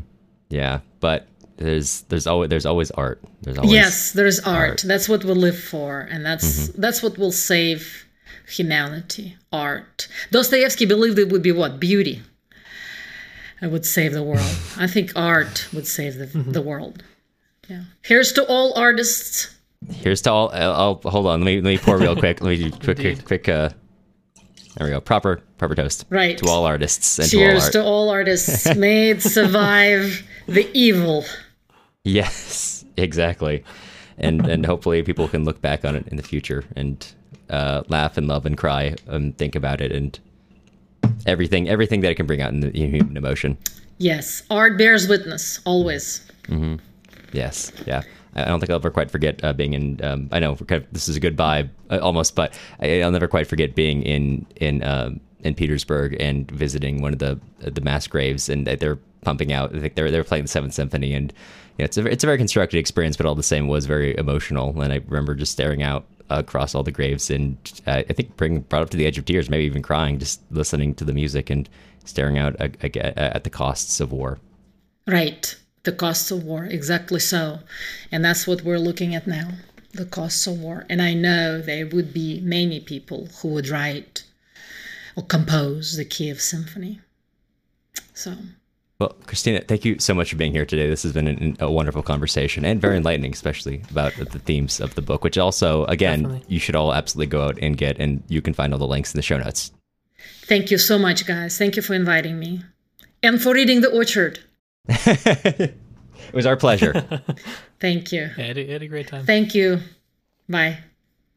Yeah, but there's there's always there's always art. There's always yes, there's art. art. That's what we live for, and that's mm-hmm. that's what will save humanity. Art. Dostoevsky believed it would be what beauty. I would save the world. [laughs] I think art would save the, mm-hmm. the world. Yeah. Here's to all artists Here's to all. I'll, I'll hold on. Let me let me pour real quick. Let me do [laughs] quick quick quick. Uh, there we go. Proper proper toast. Right. To all artists and Cheers to all, art. to all artists. [laughs] May it survive the evil. Yes, exactly. And and hopefully people can look back on it in the future and uh, laugh and love and cry and think about it and everything everything that it can bring out in the human emotion. Yes, art bears witness always. Mm-hmm. Yes. Yeah. I don't think I'll ever quite forget uh, being in. Um, I know kind of, this is a goodbye uh, almost, but I, will never quite forget being in in um, in Petersburg and visiting one of the the mass graves, and they're pumping out. I think they're they're playing the Seventh Symphony, and you know, it's a it's a very constructed experience, but all the same was very emotional. And I remember just staring out across all the graves, and uh, I think bring brought up to the edge of tears, maybe even crying, just listening to the music and staring out at, at the costs of war. Right the costs of war. Exactly so. And that's what we're looking at now the costs of war. And I know there would be many people who would write or compose the Kiev Symphony. So. Well, Kristina, thank you so much for being here today. This has been an, a wonderful conversation and very enlightening, especially about the themes of the book, which also, again, Definitely. you should all absolutely go out and get, and you can find all the links in the show notes. Thank you so much, guys. Thank you for inviting me and for reading The Orchard. It was our pleasure. [laughs] Thank you. Yeah, had, a, had a great time. Thank you. Bye.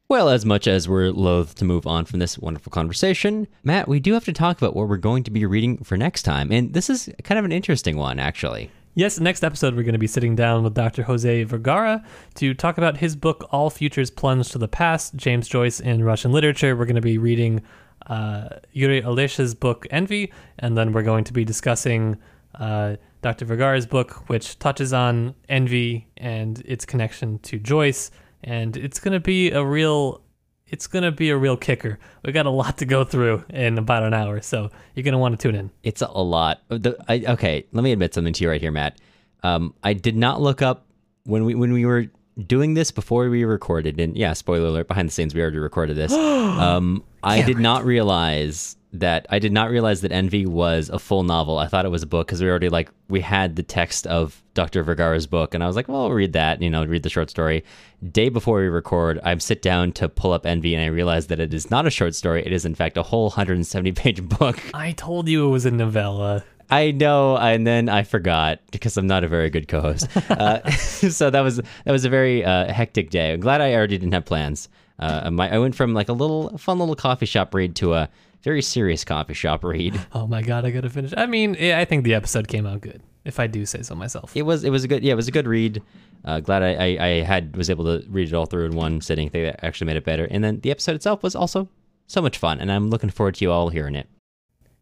Well, as much as we're loath to move on from this wonderful conversation, Matt, we do have to talk about what we're going to be reading for next time. And this is kind of an interesting one, actually. Yes, next episode, we're going to be sitting down with Dr. Jose Vergara to talk about his book, All Futures Plunge to the Past James Joyce in Russian Literature. We're going to be reading uh, Yuri Olesha's book, Envy, and then we're going to be discussing uh, Dr. Vergara's book, which touches on envy and its connection to Joyce. And it's going to be a real it's to be a real kicker. We got a lot to go through in about an hour, so you're to want to tune in. It's a lot. The, I, okay, let me admit something to you right here, Matt. Um, I did not look up when we when we were doing this before we recorded, and yeah, spoiler alert, behind the scenes we already recorded this. [gasps] um, I did not realize that I did not realize that Envy was a full novel. I thought it was a book because we already like we had the text of Dr. Vergara's book, and I was like, well, I'll read that. You know, read the short story. Day before we record, I sit down to pull up Envy, and I realize that it is not a short story. It is in fact a whole 170 page [laughs] book. I told you it was a novella. I know, and then I forgot because I'm not a very good co-host. [laughs] Uh, [laughs] so that was that was a very uh, hectic day. I'm glad I already didn't have plans. Uh, my, I went from like a little fun little coffee shop read to a very serious coffee shop read. [laughs] Oh my god, I gotta finish. I mean, I think the episode came out good, if I do say so myself. It was it was a good yeah it was a good read. Uh, glad I, I, I had was able to read it all through in one sitting. I think that actually made it better. And then the episode itself was also so much fun, and I'm looking forward to you all hearing it.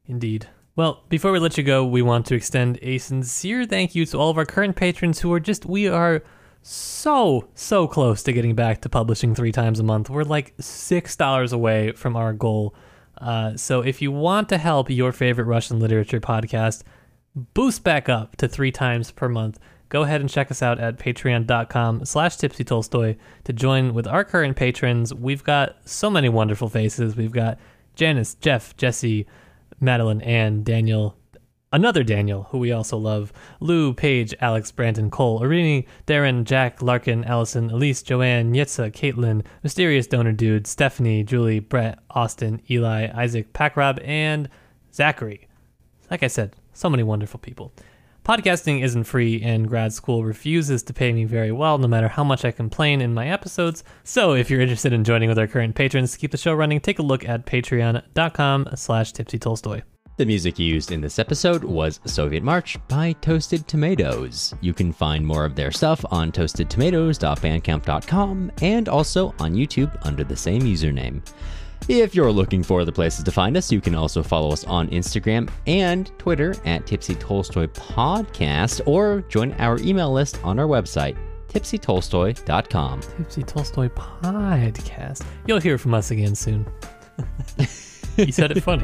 Indeed. Well, before we let you go, we want to extend a sincere thank you to all of our current patrons who are just we are so so close to getting back to publishing three times a month. We're like six dollars away from our goal. Uh, so if you want to help your favorite Russian literature podcast boost back up to three times per month, go ahead and check us out at patreon.com slash tipsy tolstoy to join with our current patrons. We've got so many wonderful faces. We've got Janice, Jeff, Jesse, Madeline, Ann, Daniel, another Daniel, who we also love, Lou, Paige, Alex, Brandon, Cole, Arini, Darren, Jack, Larkin, Allison, Elise, Joanne, Yitza, Caitlin, Mysterious Donor Dude, Stephanie, Julie, Brett, Austin, Eli, Isaac, Packrab, and Zachary. Like I said, so many wonderful people. Podcasting isn't free, and grad school refuses to pay me very well, no matter how much I complain in my episodes. So, if you're interested in joining with our current patrons to keep the show running, take a look at patreon.com/slash tipsy tolstoy. The music used in this episode was Soviet March by Toasted Tomatoes. You can find more of their stuff on toastedtomatoes.bandcamp.com and also on YouTube under the same username. If you're looking for other places to find us, you can also follow us on Instagram and Twitter at Tipsy Tolstoy Podcast or join our email list on our website, tipsytolstoy.com. Tipsy Tolstoy Podcast. You'll hear from us again soon. [laughs] you said it funny.